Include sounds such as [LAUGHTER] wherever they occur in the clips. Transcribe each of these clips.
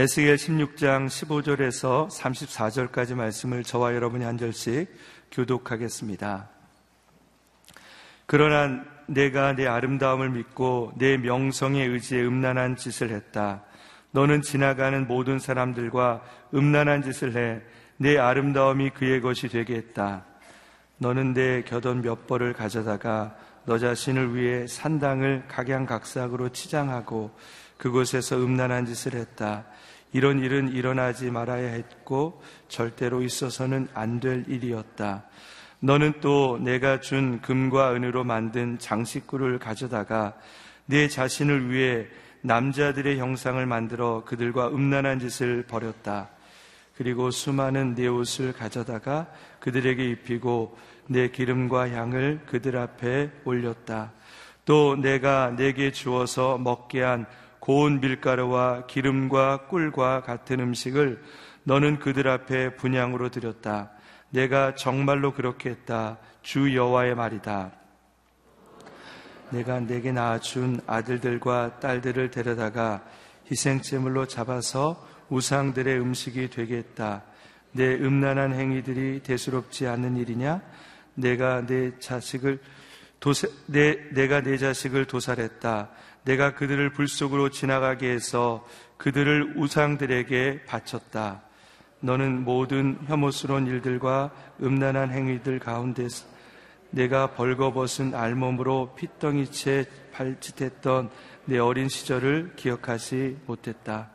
에스겔 16장 15절에서 34절까지 말씀을 저와 여러분이 한 절씩 교독하겠습니다. 그러나 내가 내 아름다움을 믿고 내 명성의 의지에 음란한 짓을 했다. 너는 지나가는 모든 사람들과 음란한 짓을 해 내 아름다움이 그의 것이 되게 했다. 너는 내 겨돈 몇 벌을 가져다가 너 자신을 위해 산당을 각양각색으로 치장하고 그곳에서 음란한 짓을 했다. 이런 일은 일어나지 말아야 했고 절대로 있어서는 안 될 일이었다. 너는 또 내가 준 금과 은으로 만든 장식구를 가져다가 내 자신을 위해 남자들의 형상을 만들어 그들과 음란한 짓을 벌였다. 그리고 수많은 내 옷을 가져다가 그들에게 입히고 내 기름과 향을 그들 앞에 올렸다. 또 내가 내게 주어서 먹게 한 고운 밀가루와 기름과 꿀과 같은 음식을 너는 그들 앞에 분양으로 드렸다. 내가 정말로 그렇게 했다. 주 여호와의 말이다. 내가 내게 낳아준 아들들과 딸들을 데려다가 희생제물로 잡아서 우상들의 음식이 되겠다. 내 음란한 행위들이 대수롭지 않는 일이냐? 내가 내 자식을 도사, 내, 내가 내 자식을 도살했다. 내가 그들을 불 속으로 지나가게 해서 그들을 우상들에게 바쳤다. 너는 모든 혐오스러운 일들과 음란한 행위들 가운데서 내가 벌거벗은 알몸으로 핏덩이채 발짓했던 내 어린 시절을 기억하지 못했다.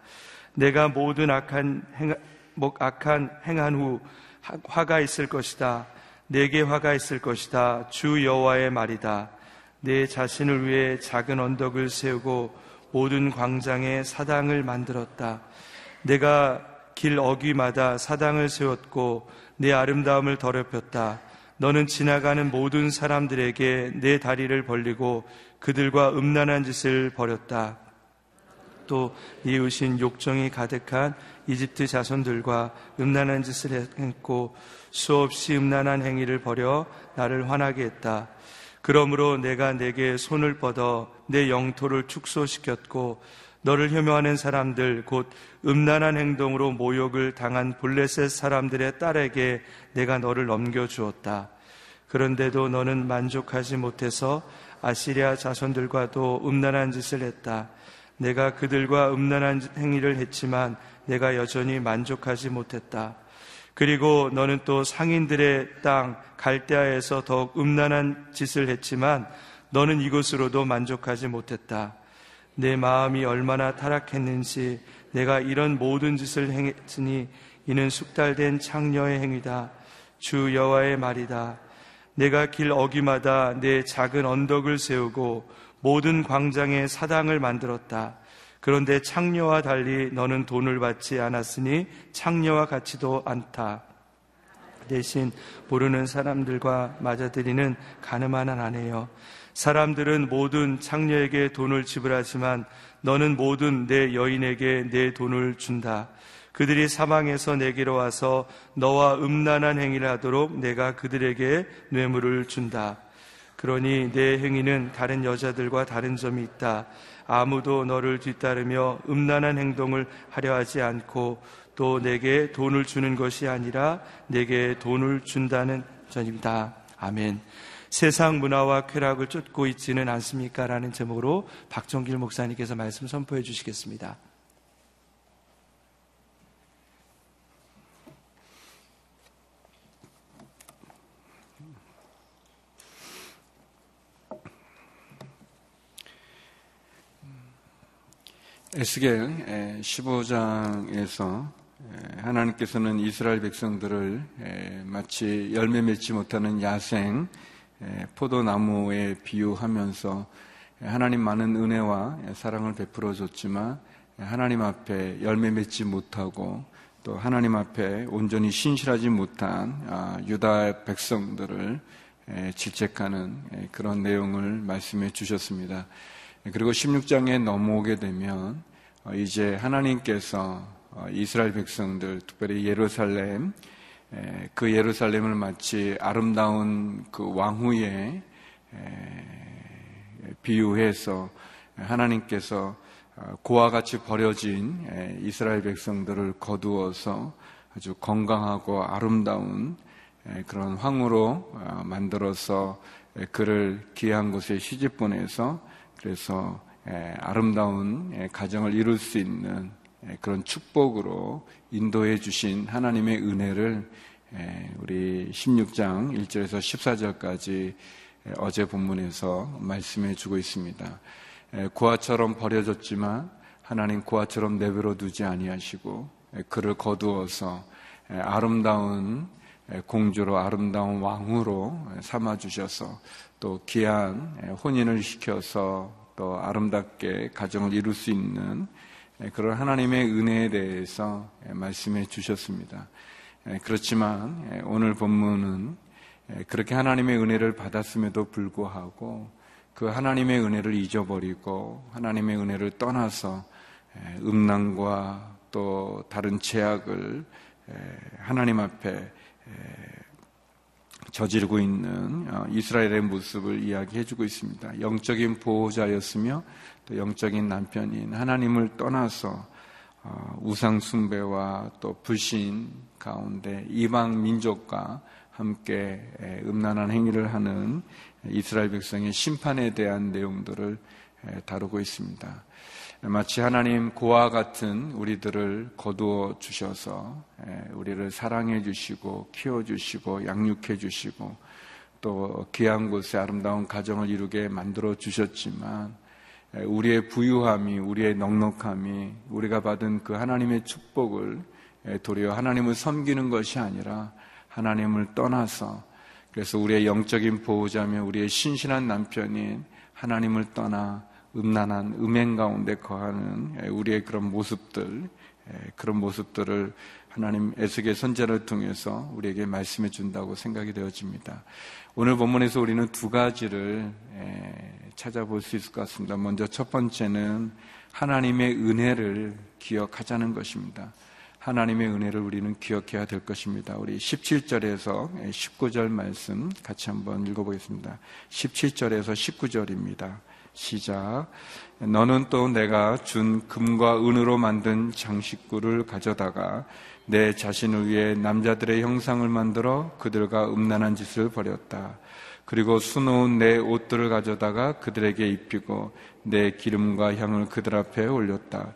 내가 모든 악한 행, 악한 행한 후 화가 있을 것이다. 내게 화가 있을 것이다. 주 여호와의 말이다. 내 자신을 위해 작은 언덕을 세우고 모든 광장에 사당을 만들었다. 내가 길 어귀마다 사당을 세웠고 내 아름다움을 더럽혔다. 너는 지나가는 모든 사람들에게 내 다리를 벌리고 그들과 음란한 짓을 벌였다. 또 이웃인 욕정이 가득한 이집트 자손들과 음란한 짓을 했고 수없이 음란한 행위를 벌여 나를 화나게 했다. 그러므로 내가 내게 손을 뻗어 내 영토를 축소시켰고 너를 혐오하는 사람들 곧 음란한 행동으로 모욕을 당한 블레셋 사람들의 딸에게 내가 너를 넘겨 주었다. 그런데도 너는 만족하지 못해서 아시리아 자손들과도 음란한 짓을 했다. 내가 그들과 음란한 행위를 했지만 내가 여전히 만족하지 못했다. 그리고 너는 또 상인들의 땅 갈대아에서 더욱 음란한 짓을 했지만 너는 이곳으로도 만족하지 못했다. 내 마음이 얼마나 타락했는지 내가 이런 모든 짓을 행했으니 이는 숙달된 창녀의 행위다. 주 여호와의 말이다. 내가 길 어기마다 내 작은 언덕을 세우고 모든 광장에 사당을 만들었다. 그런데 창녀와 달리 너는 돈을 받지 않았으니 창녀와 같지도 않다. 대신 모르는 사람들과 맞아들이는 가늠한 아내요. 사람들은 모든 창녀에게 돈을 지불하지만 너는 모든 내 여인에게 내 돈을 준다. 그들이 사방에서 내게로 와서 너와 음란한 행위를 하도록 내가 그들에게 뇌물을 준다. 그러니 내 행위는 다른 여자들과 다른 점이 있다. 아무도 너를 뒤따르며 음란한 행동을 하려 하지 않고 또 내게 돈을 주는 것이 아니라 내게 돈을 준다는 전입니다. 아멘. 세상 문화와 쾌락을 쫓고 있지는 않습니까? 라는 제목으로 박정길 목사님께서 말씀 선포해 주시겠습니다. 에스겔 15장에서 하나님께서는 이스라엘 백성들을 마치 열매 맺지 못하는 야생 포도나무에 비유하면서 하나님 많은 은혜와 사랑을 베풀어 줬지만 하나님 앞에 열매 맺지 못하고 또 하나님 앞에 온전히 신실하지 못한 아, 유다 백성들을 질책하는 그런 내용을 말씀해 주셨습니다. 그리고 16장에 넘어오게 되면 어, 이제 하나님께서 어, 이스라엘 백성들, 특별히 예루살렘, 그 예루살렘을 마치 아름다운 그 왕후에 비유해서 하나님께서 고와 같이 버려진 이스라엘 백성들을 거두어서 아주 건강하고 아름다운 그런 황으로 어, 만들어서 그를 귀한 곳에 시집 보내서 그래서 아름다운 가정을 이룰 수 있는 그런 축복으로 인도해 주신 하나님의 은혜를 우리 16장 1절에서 14절까지 어제 본문에서 말씀해 주고 있습니다. 고아처럼 버려졌지만 하나님 고아처럼 내버려 두지 아니하시고 그를 거두어서 아름다운 공주로 아름다운 왕으로 삼아 주셔서 또 귀한 혼인을 시켜서 또 아름답게 가정을 이룰 수 있는 그런 하나님의 은혜에 대해서 말씀해 주셨습니다. 그렇지만 오늘 본문은 그렇게 하나님의 은혜를 받았음에도 불구하고 그 하나님의 은혜를 잊어버리고 하나님의 은혜를 떠나서 음란과 또 다른 죄악을 하나님 앞에 저지르고 있는 어, 이스라엘의 모습을 이야기해주고 있습니다. 영적인 보호자였으며 또 영적인 남편인 하나님을 떠나서 어, 우상 숭배와 또 불신 가운데 이방 민족과 함께 음란한 행위를 하는 이스라엘 백성의 심판에 대한 내용들을 다루고 있습니다. 마치 하나님 고와 같은 우리들을 거두어 주셔서 우리를 사랑해 주시고 키워 주시고 양육해 주시고 또 귀한 곳에 아름다운 가정을 이루게 만들어 주셨지만 우리의 부유함이 우리의 넉넉함이 우리가 받은 그 하나님의 축복을 도리어 하나님을 섬기는 것이 아니라 하나님을 떠나서 그래서 우리의 영적인 보호자며 우리의 신신한 남편인 하나님을 떠나 음란한 음행 가운데 거하는 우리의 그런 모습들, 그런 모습들을 하나님 에스겔 선제를 통해서 우리에게 말씀해 준다고 생각이 되어집니다. 오늘 본문에서 우리는 두 가지를 찾아볼 수 있을 것 같습니다. 먼저 첫 번째는 하나님의 은혜를 기억하자는 것입니다. 하나님의 은혜를 우리는 기억해야 될 것입니다. 우리 17절에서 19절 말씀 같이 한번 읽어보겠습니다. 17절에서 19절입니다. 시작. 너는 또 내가 준 금과 은으로 만든 장식구를 가져다가 내 자신을 위해 남자들의 형상을 만들어 그들과 음란한 짓을 벌였다. 그리고 수놓은 내 옷들을 가져다가 그들에게 입히고 내 기름과 향을 그들 앞에 올렸다.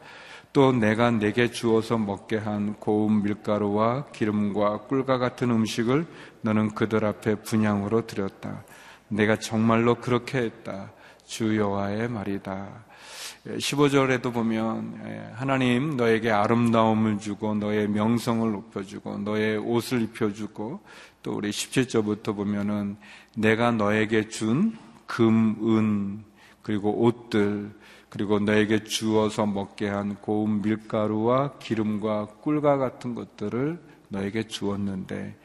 또 내가 내게 주어서 먹게 한 고운 밀가루와 기름과 꿀과 같은 음식을 너는 그들 앞에 분양으로 드렸다. 내가 정말로 그렇게 했다. 주 여호와의 말이다. 15절에도 보면 예, 하나님 너에게 아름다움을 주고 너의 명성을 높여주고 너의 옷을 입혀주고 또 우리 17절부터 보면은 내가 너에게 준 금, 은, 그리고 옷들, 그리고 너에게 주어서 먹게 한 고운 밀가루와 기름과 꿀과 같은 것들을 너에게 주었는데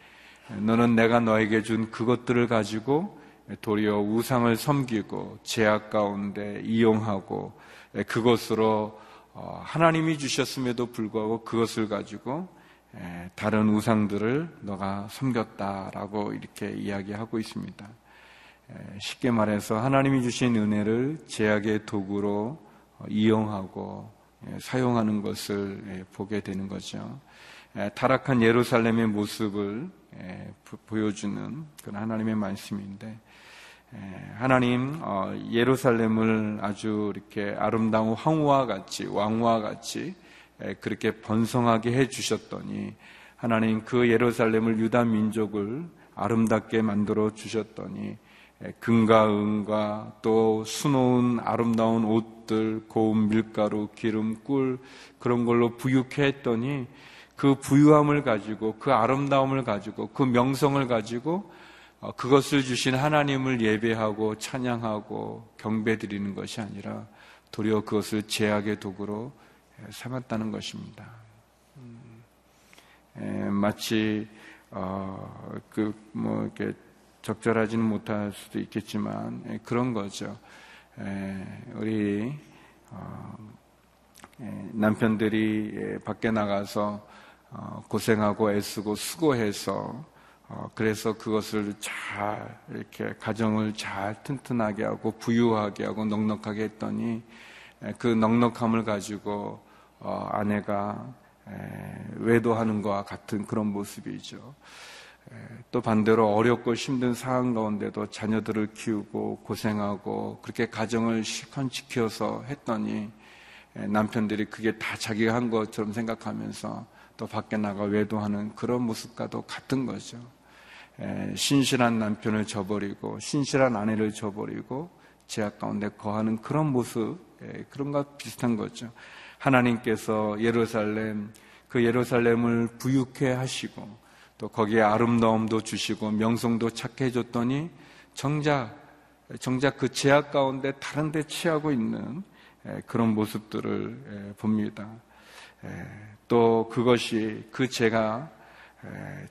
너는 내가 너에게 준 그것들을 가지고 도리어 우상을 섬기고 제약 가운데 이용하고 그것으로 어, 하나님이 주셨음에도 불구하고 그것을 가지고 다른 우상들을 너가 섬겼다라고 이렇게 이야기하고 있습니다. 쉽게 말해서 하나님이 주신 은혜를 제약의 도구로 어, 이용하고 사용하는 것을 보게 되는 거죠. 타락한 예루살렘의 모습을 보여주는 그런 하나님의 말씀인데 하나님 어, 예루살렘을 아주 이렇게 아름다운 황후와 같이 왕후와 같이 그렇게 번성하게 해 주셨더니 하나님 그 예루살렘을 유다 민족을 아름답게 만들어 주셨더니 금과 은과 또 수놓은 아름다운 옷들, 고운 밀가루, 기름, 꿀 그런 걸로 부유케 했더니 그 부유함을 가지고 그 아름다움을 가지고 그 명성을 가지고 어, 그것을 주신 하나님을 예배하고 찬양하고 경배드리는 것이 아니라 도리어 그것을 제약의 도구로 삼았다는 것입니다. 음, 마치 어, 그뭐 이렇게 적절하지는 못할 수도 있겠지만 그런 거죠. 우리 어, 남편들이 밖에 나가서 고생하고 애쓰고 수고해서 어, 그래서 그것을 잘 이렇게 가정을 잘 튼튼하게 하고 부유하게 하고 넉넉하게 했더니 그 넉넉함을 가지고 어, 아내가 외도하는 것과 같은 그런 모습이죠. 또 반대로 어렵고 힘든 상황 가운데도 자녀들을 키우고 고생하고 그렇게 가정을 실컷 지켜서 했더니 남편들이 그게 다 자기가 한 것처럼 생각하면서 또 밖에 나가 외도하는 그런 모습과도 같은 거죠. 신실한 남편을 저버리고 신실한 아내를 저버리고 제약 가운데 거하는 그런 모습 그런 것 비슷한 거죠. 하나님께서 예루살렘 그 예루살렘을 부유케 하시고 또 거기에 아름다움도 주시고 명성도 찾게 해줬더니 정작 정작 그 제약 가운데 다른 데 취하고 있는 그런 모습들을 봅니다. 또 그것이 그 죄가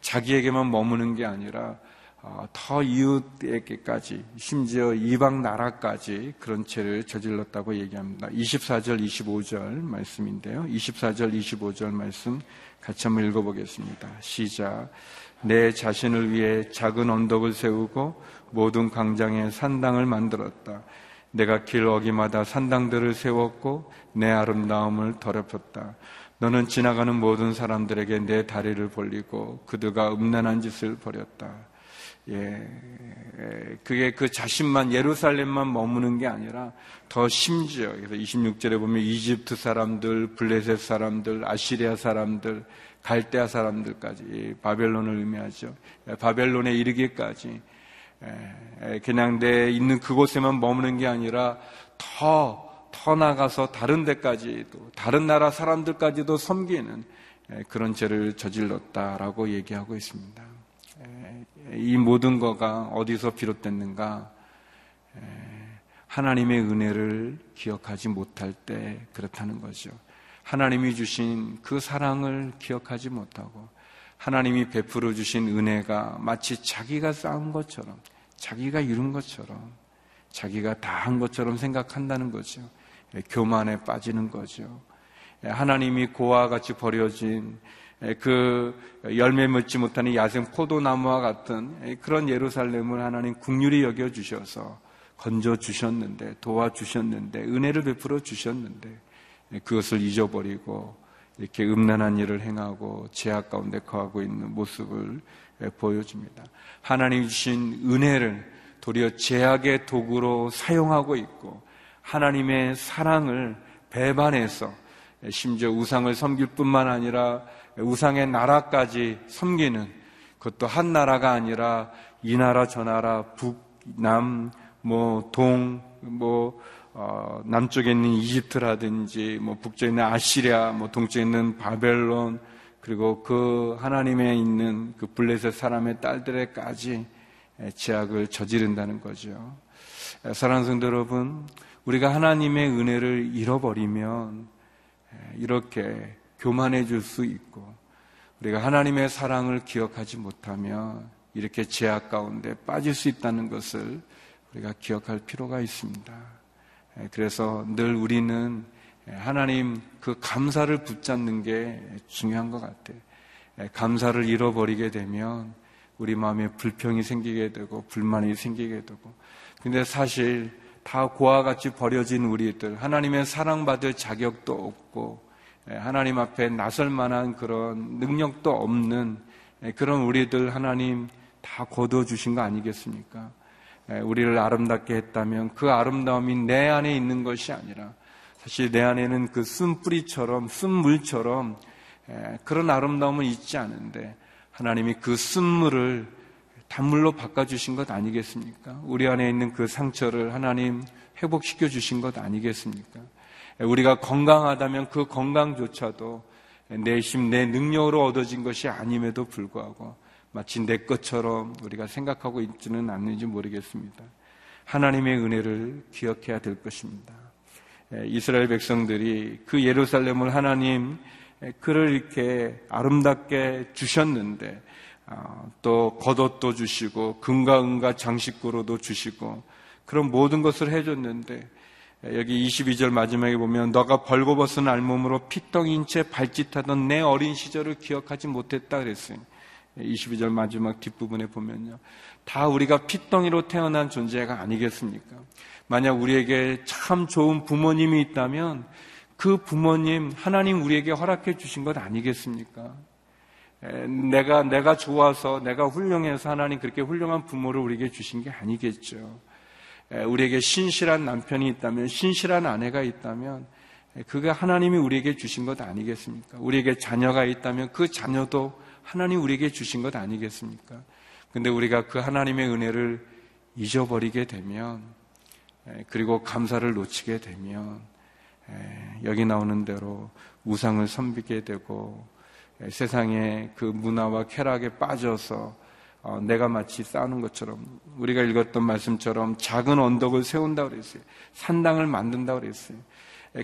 자기에게만 머무는 게 아니라 어, 더 이웃에게까지 심지어 이방 나라까지 그런 죄를 저질렀다고 얘기합니다. 24절 25절 말씀인데요. 24절 25절 말씀 같이 한번 읽어보겠습니다. 시작. 내 자신을 위해 작은 언덕을 세우고 모든 광장에 산당을 만들었다. 내가 길 어기마다 산당들을 세웠고 내 아름다움을 더럽혔다. 너는 지나가는 모든 사람들에게 내 다리를 벌리고 그들과 음란한 짓을 벌였다. 예, 그게 그 자신만 예루살렘만 머무는 게 아니라 더 심지어 그래서 26절에 보면 이집트 사람들, 블레셋 사람들, 아시리아 사람들, 갈대아 사람들까지 바벨론을 의미하죠. 예, 바벨론에 이르기까지 예, 그냥 내 있는 그곳에만 머무는 게 아니라 더 더 나가서 다른 데까지도 다른 나라 사람들까지도 섬기는 예, 그런 죄를 저질렀다라고 얘기하고 있습니다. 이 모든 거가 어디서 비롯됐는가? 하나님의 은혜를 기억하지 못할 때 그렇다는 거죠. 하나님이 주신 그 사랑을 기억하지 못하고 하나님이 베풀어 주신 은혜가 마치 자기가 쌓은 것처럼 자기가 이룬 것처럼 자기가 다 한 것처럼 생각한다는 거죠. 교만에 빠지는 거죠. 하나님이 고와 같이 버려진 예, 그 열매 맺지 못하는 야생 포도나무와 같은 예, 그런 예루살렘을 하나님 국률이 여겨 주셔서 건져 주셨는데 도와 주셨는데 은혜를 베풀어 주셨는데 예, 그것을 잊어버리고 이렇게 음란한 일을 행하고 제약 가운데 거하고 있는 모습을 보여줍니다. 하나님 주신 은혜를 도리어 제약의 도구로 사용하고 있고 하나님의 사랑을 배반해서 심지어 우상을 섬길 뿐만 아니라 우상의 나라까지 섬기는 그것도 한 나라가 아니라 이 나라 저 나라 북, 남, 뭐 동, 뭐 어, 남쪽에 있는 이집트라든지 뭐 북쪽에 있는 아시리아, 뭐 동쪽에 있는 바벨론 그리고 그 하나님에 있는 그 블레셋 사람의 딸들에까지 제약을 저지른다는 거죠. 사랑하는 성도 여러분, 우리가 하나님의 은혜를 잃어버리면 이렇게 교만해질 수 있고 우리가 하나님의 사랑을 기억하지 못하면 이렇게 제약 가운데 빠질 수 있다는 것을 우리가 기억할 필요가 있습니다. 예, 그래서 늘 우리는 하나님 그 감사를 붙잡는 게 중요한 것 같아요. 예, 감사를 잃어버리게 되면 우리 마음에 불평이 생기게 되고 불만이 생기게 되고 근데 사실 다 고와 같이 버려진 우리들 하나님의 사랑받을 자격도 없고 예, 하나님 앞에 나설 만한 그런 능력도 없는 예, 그런 우리들 하나님 다 거두어 주신 거 아니겠습니까? 예, 우리를 아름답게 했다면 그 아름다움이 내 안에 있는 것이 아니라 사실 내 안에는 그 쓴뿌리처럼 쓴물처럼 그런 아름다움은 있지 않은데 하나님이 그 쓴물을 단물로 바꿔주신 것 아니겠습니까? 우리 안에 있는 그 상처를 하나님 회복시켜 주신 것 아니겠습니까? 우리가 건강하다면 그 건강조차도 내 힘, 내 능력으로 얻어진 것이 아님에도 불구하고 마치 내 것처럼 우리가 생각하고 있지는 않는지 모르겠습니다. 하나님의 은혜를 기억해야 될 것입니다. 이스라엘 백성들이 그 예루살렘을 하나님 그를 이렇게 아름답게 주셨는데 아, 또 겉옷도 주시고 금과 은과 장식구로도 주시고 그런 모든 것을 해줬는데 여기 22절 마지막에 보면 너가 벌거벗은 알몸으로 피덩인 채 발짓하던 내 어린 시절을 기억하지 못했다 그랬어요. 22절 마지막 뒷부분에 보면요. 다 우리가 핏덩이로 태어난 존재가 아니겠습니까? 만약 우리에게 참 좋은 부모님이 있다면 그 부모님 하나님 우리에게 허락해 주신 것 아니겠습니까? 내가 내가 좋아서 내가 훌륭해서 하나님 그렇게 훌륭한 부모를 우리에게 주신 게 아니겠죠. 우리에게 신실한 남편이 있다면 신실한 아내가 있다면 그게 하나님이 우리에게 주신 것 아니겠습니까? 우리에게 자녀가 있다면 그 자녀도 하나님 우리에게 주신 것 아니겠습니까? 근데 우리가 그 하나님의 은혜를 잊어버리게 되면 그리고 감사를 놓치게 되면 여기 나오는 대로 우상을 섬기게 되고 세상의 그 문화와 쾌락에 빠져서 어, 내가 마치 쌓는 것처럼 우리가 읽었던 말씀처럼 작은 언덕을 세운다 그랬어요. 산당을 만든다 그랬어요.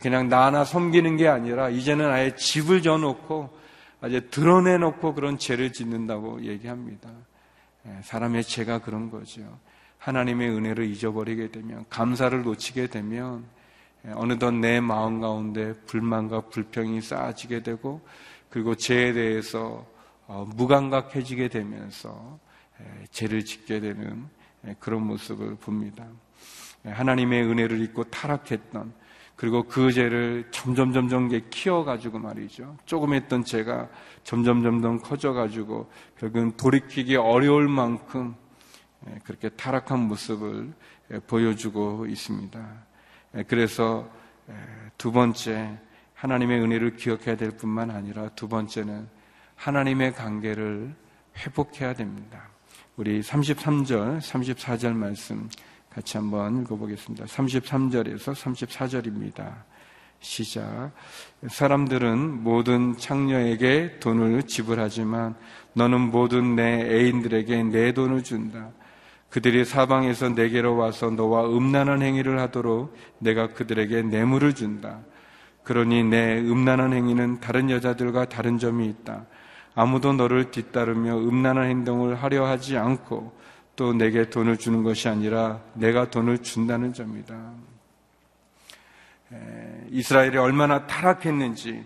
그냥 나 하나 섬기는 게 아니라 이제는 아예 집을 져놓고 아예 드러내놓고 그런 죄를 짓는다고 얘기합니다. 사람의 죄가 그런 거죠. 하나님의 은혜를 잊어버리게 되면 감사를 놓치게 되면 어느덧 내 마음 가운데 불만과 불평이 쌓아지게 되고 그리고 죄에 대해서 어, 무감각해지게 되면서 죄를 짓게 되는 그런 모습을 봅니다. 하나님의 은혜를 잊고 타락했던 그리고 그 죄를 점점 점점 키워가지고 말이죠. 조금 했던 죄가 점점 점점 커져가지고 결국은 돌이키기 어려울 만큼 그렇게 타락한 모습을 보여주고 있습니다. 그래서 두 번째 하나님의 은혜를 기억해야 될 뿐만 아니라 두 번째는 하나님의 관계를 회복해야 됩니다. 우리 33절, 34절 말씀 같이 한번 읽어보겠습니다. 33절에서 34절입니다. 시작. 사람들은 모든 창녀에게 돈을 지불하지만 너는 모든 내 애인들에게 내 돈을 준다. 그들이 사방에서 내게로 와서 너와 음란한 행위를 하도록 내가 그들에게 뇌물을 준다. 그러니 내 음란한 행위는 다른 여자들과 다른 점이 있다. 아무도 너를 뒤따르며 음란한 행동을 하려 하지 않고 또 내게 돈을 주는 것이 아니라 내가 돈을 준다는 점이다. 이스라엘이 얼마나 타락했는지,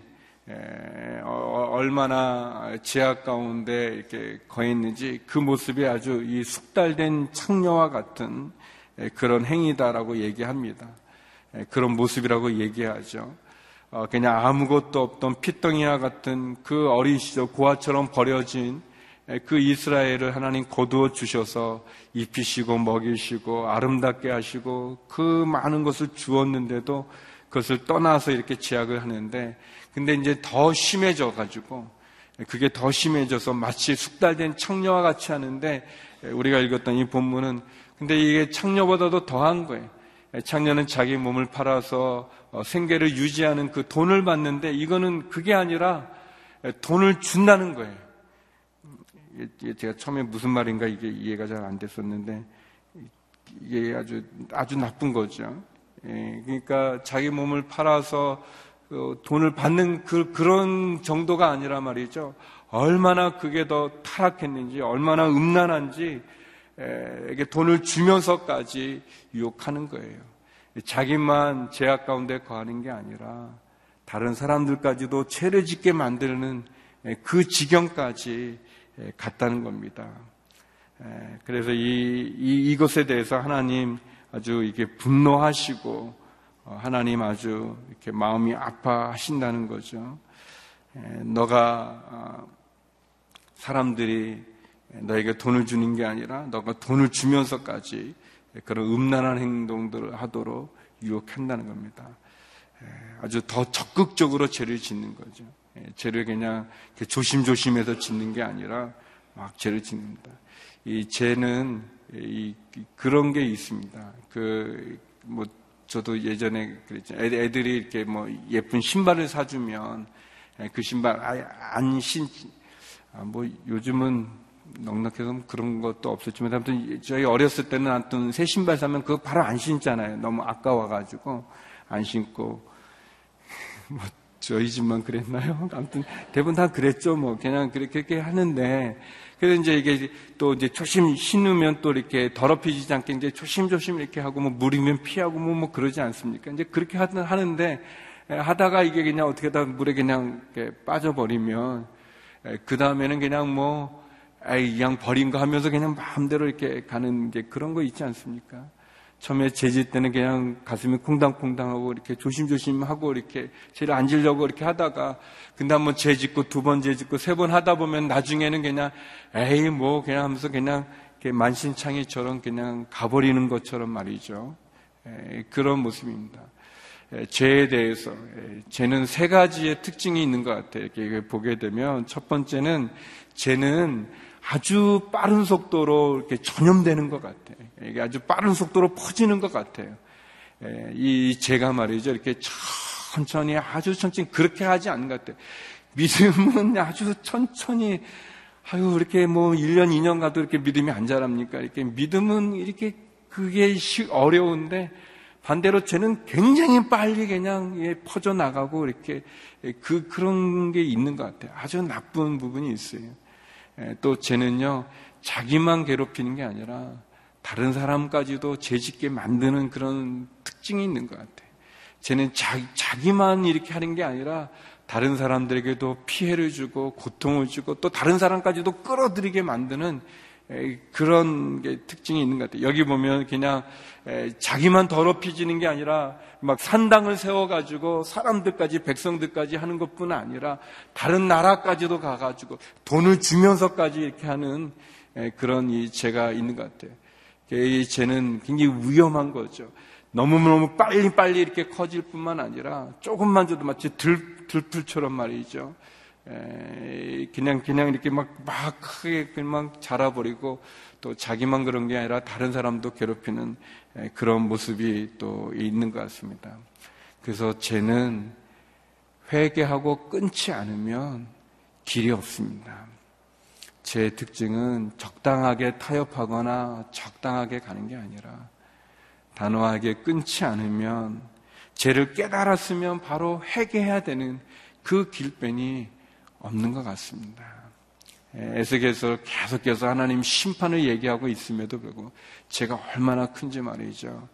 어, 얼마나 제약 가운데 이렇게 거했는지 그 모습이 아주 이 숙달된 창녀와 같은 그런 행위다라고 얘기합니다. 그런 모습이라고 얘기하죠. 어, 그냥 아무것도 없던 피덩이와 같은 그 어린 시절 고아처럼 버려진 그 이스라엘을 하나님 거두어 주셔서 입히시고 먹이시고 아름답게 하시고 그 많은 것을 주었는데도 그것을 떠나서 이렇게 제약을 하는데 근데 이제 더 심해져 가지고 그게 더 심해져서 마치 숙달된 창녀와 같이 하는데 우리가 읽었던 이 본문은 근데 이게 창녀보다도 더한 거예요. 창녀는 자기 몸을 팔아서 어, 생계를 유지하는 그 돈을 받는데 이거는 그게 아니라 돈을 준다는 거예요. 제가 처음에 무슨 말인가 이게 이해가 잘 안 됐었는데 이게 아주 아주 나쁜 거죠. 예, 그러니까 자기 몸을 팔아서 그 돈을 받는 그, 그런 정도가 아니라 말이죠. 얼마나 그게 더 타락했는지, 얼마나 음란한지, 에게 돈을 주면서까지 유혹하는 거예요. 자기만 제약 가운데 거하는 게 아니라 다른 사람들까지도 죄를 짓게 만드는 그 지경까지 갔다는 겁니다. 그래서 이, 이, 이것에 대해서 하나님 아주 이렇게 분노하시고 어, 하나님 아주 이렇게 마음이 아파하신다는 거죠. 너가 어, 사람들이 너에게 돈을 주는 게 아니라 너가 돈을 주면서까지 그런 음란한 행동들을 하도록 유혹한다는 겁니다. 아주 더 적극적으로 죄를 짓는 거죠. 죄를 그냥 조심조심해서 짓는 게 아니라 막 죄를 짓는다. 이 죄는 이 그런 게 있습니다. 그 뭐 저도 예전에 그랬죠. 애들이 이렇게 뭐 예쁜 신발을 사주면 그 신발 안 신, 아, 뭐 요즘은 넉넉해서 그런 것도 없었지만 아무튼 저희 어렸을 때는 아무튼 새 신발 사면 그거 바로 안 신잖아요. 너무 아까워가지고 안 신고 [LAUGHS] 뭐 저희 집만 그랬나요? 아무튼 대부분 다 그랬죠. 뭐 그냥 그렇게 하는데 그래서 이제 이게 또 이제 조심 신으면 또 이렇게 더럽혀지지 않게 이제 조심조심 이렇게 하고 뭐 물이면 피하고 뭐, 뭐 그러지 않습니까? 이제 그렇게 하는데 하다가 이게 그냥 어떻게 다 물에 그냥 빠져버리면 그 다음에는 그냥 뭐 에이, 그냥 버린 거 하면서 그냥 마음대로 이렇게 가는 게 그런 거 있지 않습니까? 처음에 재질 때는 그냥 가슴이 콩당콩당하고 이렇게 조심조심 하고 이렇게 죄를 앉으려고 이렇게 하다가 근데 한번 죄 짓고 두 번 죄 짓고 세 번 하다 보면 나중에는 그냥 에이 뭐 그냥 하면서 그냥 만신창이처럼 그냥 가버리는 것처럼 말이죠. 에, 그런 모습입니다. 에, 죄에 대해서 에, 죄는 세 가지의 특징이 있는 것 같아요. 이렇게 보게 되면 첫 번째는 죄는 아주 빠른 속도로 이렇게 전염되는 것 같아요. 이게 아주 빠른 속도로 퍼지는 것 같아요. 이 죄가 말이죠. 이렇게 천천히 아주 천천히 그렇게 하지 않는 것 같아요. 믿음은 아주 천천히 아유 이렇게 뭐 1년 2년 가도 이렇게 믿음이 안 자랍니까? 이렇게 믿음은 이렇게 그게 어려운데 반대로 죄는 굉장히 빨리 그냥 퍼져 나가고 이렇게 그 그런 게 있는 것 같아요. 아주 나쁜 부분이 있어요. 또 죄는요 자기만 괴롭히는 게 아니라 다른 사람까지도 죄짓게 만드는 그런 특징이 있는 것 같아요. 죄는 자기, 자기만 이렇게 하는 게 아니라 다른 사람들에게도 피해를 주고 고통을 주고 또 다른 사람까지도 끌어들이게 만드는 그런 게 특징이 있는 것 같아요. 여기 보면 그냥 자기만 더럽혀지는 게 아니라 막 산당을 세워가지고 사람들까지 백성들까지 하는 것뿐 아니라 다른 나라까지도 가가지고 돈을 주면서까지 이렇게 하는 그런 이 죄가 있는 것 같아요. 이 죄는 굉장히 위험한 거죠. 너무너무 빨리빨리 이렇게 커질 뿐만 아니라 조금만 줘도 마치 들, 들풀처럼 말이죠. 그냥, 그냥 이렇게 막, 막 크게 그냥 자라버리고 또 자기만 그런 게 아니라 다른 사람도 괴롭히는 그런 모습이 또 있는 것 같습니다. 그래서 죄는 회개하고 끊지 않으면 길이 없습니다. 제 특징은 적당하게 타협하거나 적당하게 가는 게 아니라 단호하게 끊지 않으면 죄를 깨달았으면 바로 회개해야 되는 그 길변이 없는 것 같습니다. 에스겔서 계속해서 하나님 심판을 얘기하고 있음에도 불구하고 제가 얼마나 큰지 말이죠.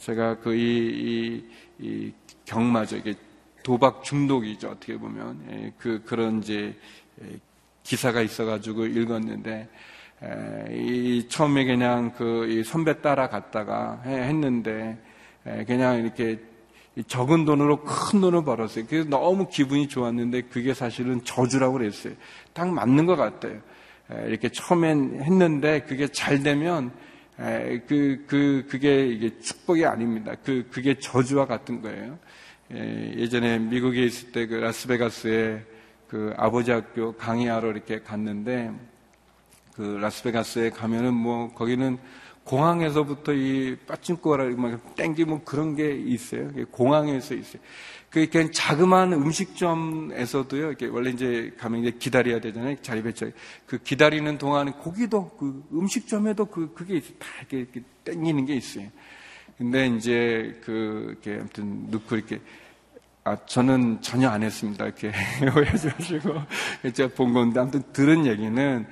제가 그 이, 이, 이 경마죠. 이게 도박 중독이죠. 어떻게 보면 그 그런 이제 기사가 있어가지고 읽었는데 이 처음에 그냥 그 선배 따라갔다가 했는데 그냥 이렇게 적은 돈으로 큰 돈을 벌었어요. 그래서 너무 기분이 좋았는데 그게 사실은 저주라고 그랬어요. 딱 맞는 것 같아요. 이렇게 처음엔 했는데 그게 잘 되면 그, 그, 그게 이게 축복이 아닙니다. 그, 그게 저주와 같은 거예요. 예전에 미국에 있을 때 그 라스베가스에 그 아버지 학교 강의하러 이렇게 갔는데 그 라스베가스에 가면은 뭐 거기는 공항에서부터 이 빠친코를 막 땡기면 그런 게 있어요. 공항에서 있어요. 그러니까 자그마한 음식점에서도요. 이렇게 원래 이제 가면 이제 기다려야 되잖아요. 자리 배치. 그 기다리는 동안에 고기도 그 음식점에도 그 그게. 다 이렇게, 이렇게 땡기는 게 있어요. 근데 이제 그 이렇게 아무튼 넣고 이렇게 아, 저는 전혀 안 했습니다. 이렇게 오해하지 마시고. 제가 본 건데, 아무튼 들은 얘기는,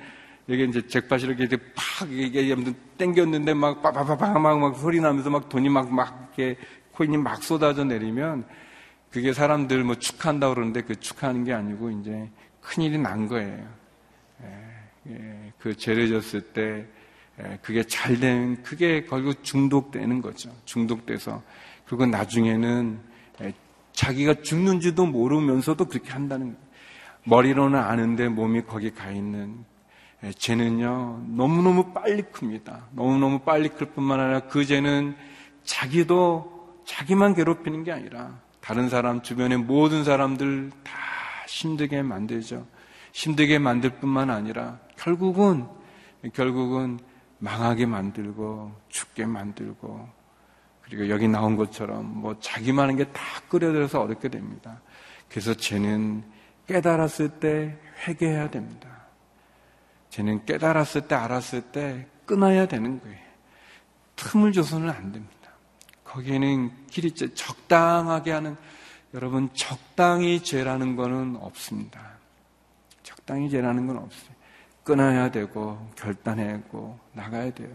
이게 이제 잭팟이 이렇게 팍, 이게 아무튼 땡겼는데 막 빠바바바 막, 막 소리 나면서 막 돈이 막, 막 이렇게 코인이 막 쏟아져 내리면, 그게 사람들 뭐 축하한다고 그러는데 그 축하하는 게 아니고 이제 큰 일이 난 거예요. 예, 예, 그 죄를 졌을 때, 예, 그게 잘 된, 그게 결국 중독되는 거죠. 중독돼서. 그리고 나중에는 자기가 죽는지도 모르면서도 그렇게 한다는 거예요. 머리로는 아는데 몸이 거기 가 있는 예, 죄는요, 너무너무 빨리 큽니다. 너무너무 빨리 클 뿐만 아니라 그 죄는 자기도 자기만 괴롭히는 게 아니라 다른 사람, 주변의 모든 사람들 다 힘들게 만들죠. 힘들게 만들 뿐만 아니라 결국은, 결국은 망하게 만들고 죽게 만들고 그리고 여기 나온 것처럼 뭐 자기만 하는 게 다 끌어들여서 어렵게 됩니다. 그래서 쟤는 깨달았을 때 회개해야 됩니다. 쟤는 깨달았을 때 알았을 때 끊어야 되는 거예요. 틈을 줘서는 안 됩니다. 거기에는 길이 적당하게 하는 여러분 적당히 죄라는 거는 없습니다. 적당히 죄라는 건 없어요. 끊어야 되고 결단하고 나가야 돼요.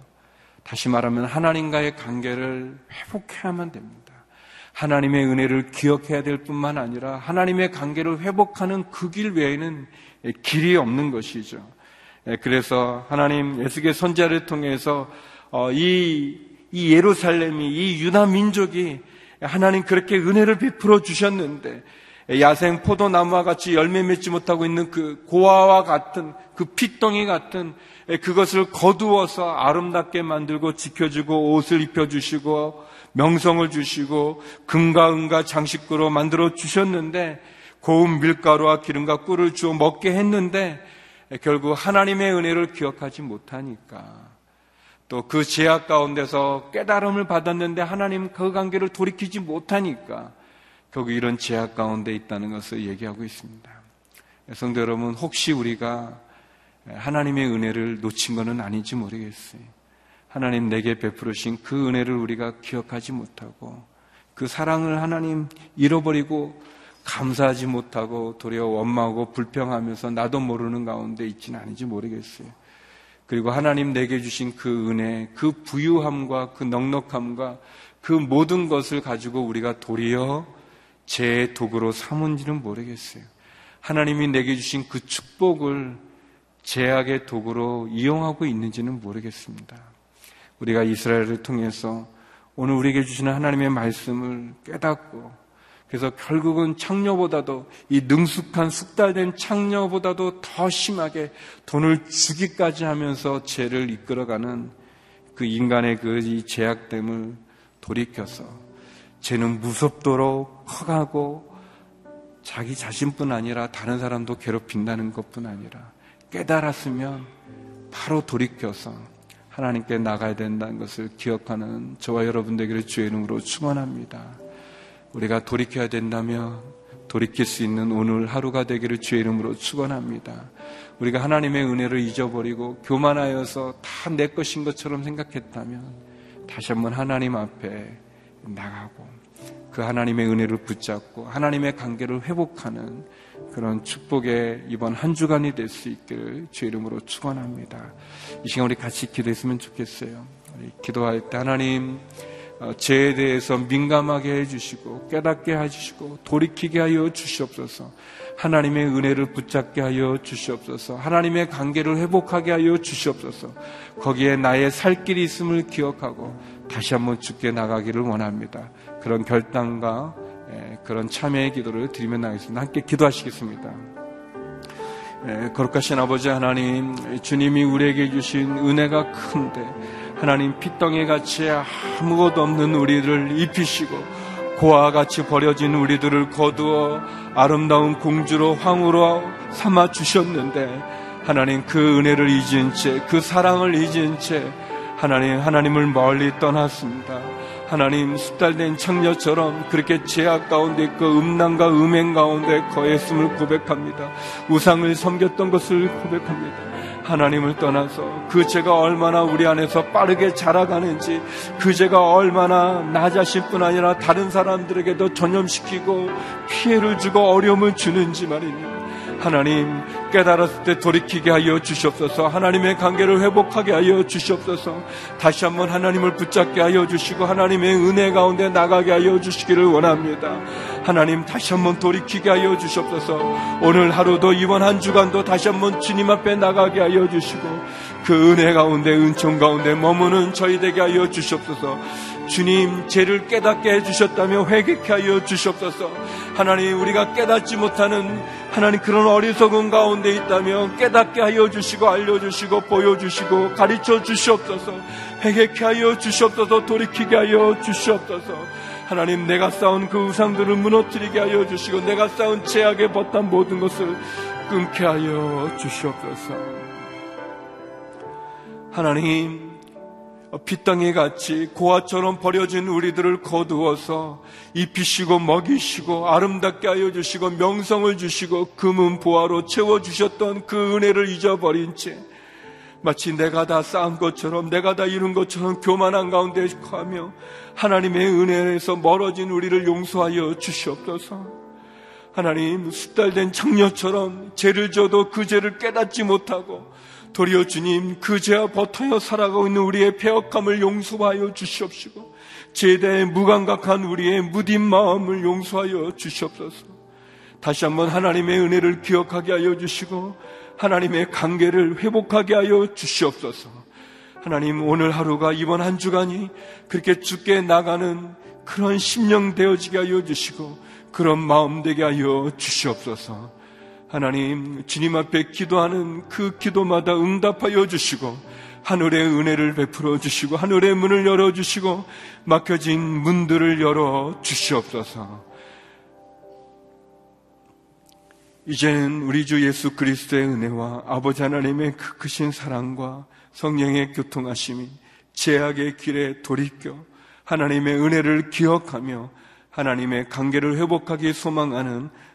다시 말하면 하나님과의 관계를 회복해야만 됩니다. 하나님의 은혜를 기억해야 될 뿐만 아니라 하나님의 관계를 회복하는 그 길 외에는 길이 없는 것이죠. 예, 그래서 하나님 예수의 선자를 통해서 어, 이, 이 예루살렘이 이 유다 민족이 하나님 그렇게 은혜를 베풀어 주셨는데 야생 포도나무와 같이 열매 맺지 못하고 있는 그 고아와 같은 그 핏덩이 같은 그것을 거두어서 아름답게 만들고 지켜주고 옷을 입혀주시고 명성을 주시고 금과 은과 장식구로 만들어 주셨는데 고운 밀가루와 기름과 꿀을 주어 먹게 했는데 결국 하나님의 은혜를 기억하지 못하니까 또 그 제약 가운데서 깨달음을 받았는데 하나님 그 관계를 돌이키지 못하니까 결국 이런 제약 가운데 있다는 것을 얘기하고 있습니다. 성도 여러분, 혹시 우리가 하나님의 은혜를 놓친 것은 아닌지 모르겠어요. 하나님 내게 베풀으신 그 은혜를 우리가 기억하지 못하고 그 사랑을 하나님 잃어버리고 감사하지 못하고 도리어 원망하고 불평하면서 나도 모르는 가운데 있지는 아닌지 모르겠어요. 그리고 하나님 내게 주신 그 은혜, 그 부유함과 그 넉넉함과 그 모든 것을 가지고 우리가 도리어 제 도구로 삼은지는 모르겠어요. 하나님이 내게 주신 그 축복을 제약의 도구로 이용하고 있는지는 모르겠습니다. 우리가 이스라엘을 통해서 오늘 우리에게 주시는 하나님의 말씀을 깨닫고 그래서 결국은 창녀보다도 이 능숙한 숙달된 창녀보다도 더 심하게 돈을 주기까지 하면서 죄를 이끌어가는 그 인간의 그 제약됨을 돌이켜서 죄는 무섭도록 커가고 자기 자신뿐 아니라 다른 사람도 괴롭힌다는 것뿐 아니라 깨달았으면 바로 돌이켜서 하나님께 나가야 된다는 것을 기억하는 저와 여러분들에게 주의 이름으로 축원합니다. 우리가 돌이켜야 된다면 돌이킬 수 있는 오늘 하루가 되기를 주의 이름으로 축원합니다. 우리가 하나님의 은혜를 잊어버리고 교만하여서 다 내 것인 것처럼 생각했다면 다시 한번 하나님 앞에 나가고 그 하나님의 은혜를 붙잡고 하나님의 관계를 회복하는 그런 축복의 이번 한 주간이 될 수 있기를 주의 이름으로 축원합니다. 이 시간 우리 같이 기도했으면 좋겠어요. 우리 기도할 때 하나님 어, 죄에 대해서 민감하게 해주시고 깨닫게 해주시고 돌이키게 하여 주시옵소서. 하나님의 은혜를 붙잡게 하여 주시옵소서. 하나님의 관계를 회복하게 하여 주시옵소서. 거기에 나의 살 길이 있음을 기억하고 다시 한번 죽게 나가기를 원합니다. 그런 결단과 예, 그런 참여의 기도를 드리며 나겠습니다. 함께 기도하시겠습니다. 예, 거룩하신 아버지 하나님, 주님이 우리에게 주신 은혜가 큰데 하나님 핏덩이 같이 아무것도 없는 우리를 입히시고 고와 같이 버려진 우리들을 거두어 아름다운 공주로 황후로 삼아 주셨는데 하나님 그 은혜를 잊은 채 그 사랑을 잊은 채 하나님 하나님을 멀리 떠났습니다. 하나님 숙달된 창녀처럼 그렇게 죄악 가운데 있고 음란과 음행 가운데 거했음을 고백합니다. 우상을 섬겼던 것을 고백합니다. 하나님을 떠나서 그 죄가 얼마나 우리 안에서 빠르게 자라가는지 그 죄가 얼마나 나 자신뿐 아니라 다른 사람들에게도 전염시키고 피해를 주고 어려움을 주는지 말입니다. 하나님 깨달았을 때 돌이키게 하여 주시옵소서. 하나님의 관계를 회복하게 하여 주시옵소서. 다시 한번 하나님을 붙잡게 하여 주시고 하나님의 은혜 가운데 나가게 하여 주시기를 원합니다. 하나님 다시 한번 돌이키게 하여 주시옵소서. 오늘 하루도 이번 한 주간도 다시 한번 주님 앞에 나가게 하여 주시고 그 은혜 가운데 은총 가운데 머무는 저희 되게 하여 주시옵소서 주님 죄를 깨닫게 해주셨다며 회개케 하여 주시옵소서. 하나님 우리가 깨닫지 못하는 하나님 그런 어리석은 가운데 있다면 깨닫게 하여 주시고 알려주시고 보여주시고 가르쳐 주시옵소서. 회개케 하여 주시옵소서. 돌이키게 하여 주시옵소서. 하나님 내가 쌓은 그 우상들을 무너뜨리게 하여 주시고 내가 쌓은 죄악의 버탄 모든 것을 끊게 하여 주시옵소서. 하나님 핏덩이 같이 고아처럼 버려진 우리들을 거두어서 입히시고 먹이시고 아름답게 하여 주시고 명성을 주시고 금은 보화로 채워 주셨던 그 은혜를 잊어버린 채 마치 내가 다 쌓은 것처럼 내가 다 이룬 것처럼 교만한 가운데 하며 하나님의 은혜에서 멀어진 우리를 용서하여 주시옵소서. 하나님 숙달된 청녀처럼 죄를 져도 그 죄를 깨닫지 못하고 도리어 주님 그 죄와 버텨여 살아가고 있는 우리의 폐역함을 용서하여 주시옵시고 죄에 대해 무감각한 우리의 무딘 마음을 용서하여 주시옵소서. 다시 한번 하나님의 은혜를 기억하게 하여 주시고 하나님의 관계를 회복하게 하여 주시옵소서. 하나님 오늘 하루가 이번 한 주간이 그렇게 죽게 나가는 그런 심령 되어지게 하여 주시고 그런 마음 되게 하여 주시옵소서. 하나님 주님 앞에 기도하는 그 기도마다 응답하여 주시고 하늘의 은혜를 베풀어 주시고 하늘의 문을 열어 주시고 막혀진 문들을 열어 주시옵소서. 이제는 우리 주 예수 그리스도의 은혜와 아버지 하나님의 그 크신 사랑과 성령의 교통하심이 제약의 길에 돌이켜 하나님의 은혜를 기억하며 하나님의 관계를 회복하기 소망하는